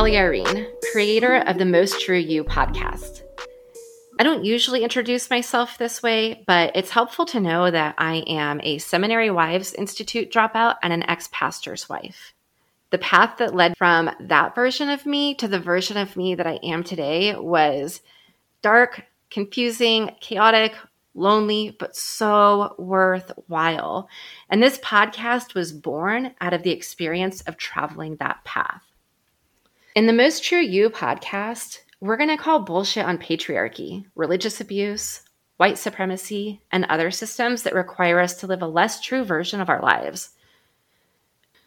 Kelly Irene, creator of the Most True You podcast. I don't usually introduce myself this way, but it's helpful to know that I am a Seminary Wives Institute dropout and an ex pastor's wife. The path that led from that version of me to the version of me that I am today was dark, confusing, chaotic, lonely, but so worthwhile. And this podcast was born out of the experience of traveling that path. In the Most True You podcast, we're going to call bullshit on patriarchy, religious abuse, white supremacy, and other systems that require us to live a less true version of our lives.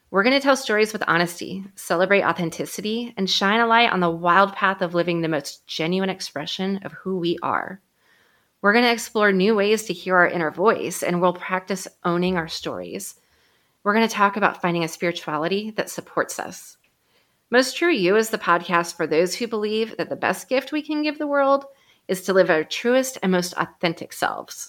We're going to tell stories with honesty, celebrate authenticity, and shine a light on the wild path of living the most genuine expression of who we are. We're going to explore new ways to hear our inner voice, and we'll practice owning our stories. We're going to talk about finding a spirituality that supports us. Most True You is the podcast for those who believe that the best gift we can give the world is to live our truest and most authentic selves.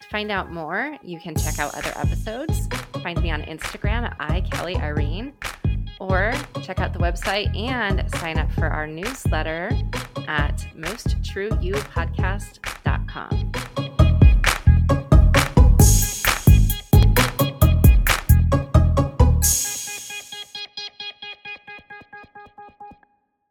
To find out more, you can check out other episodes. Find me on Instagram at iKellyIrene, or check out the website and sign up for our newsletter at mosttrueyoupodcast.com.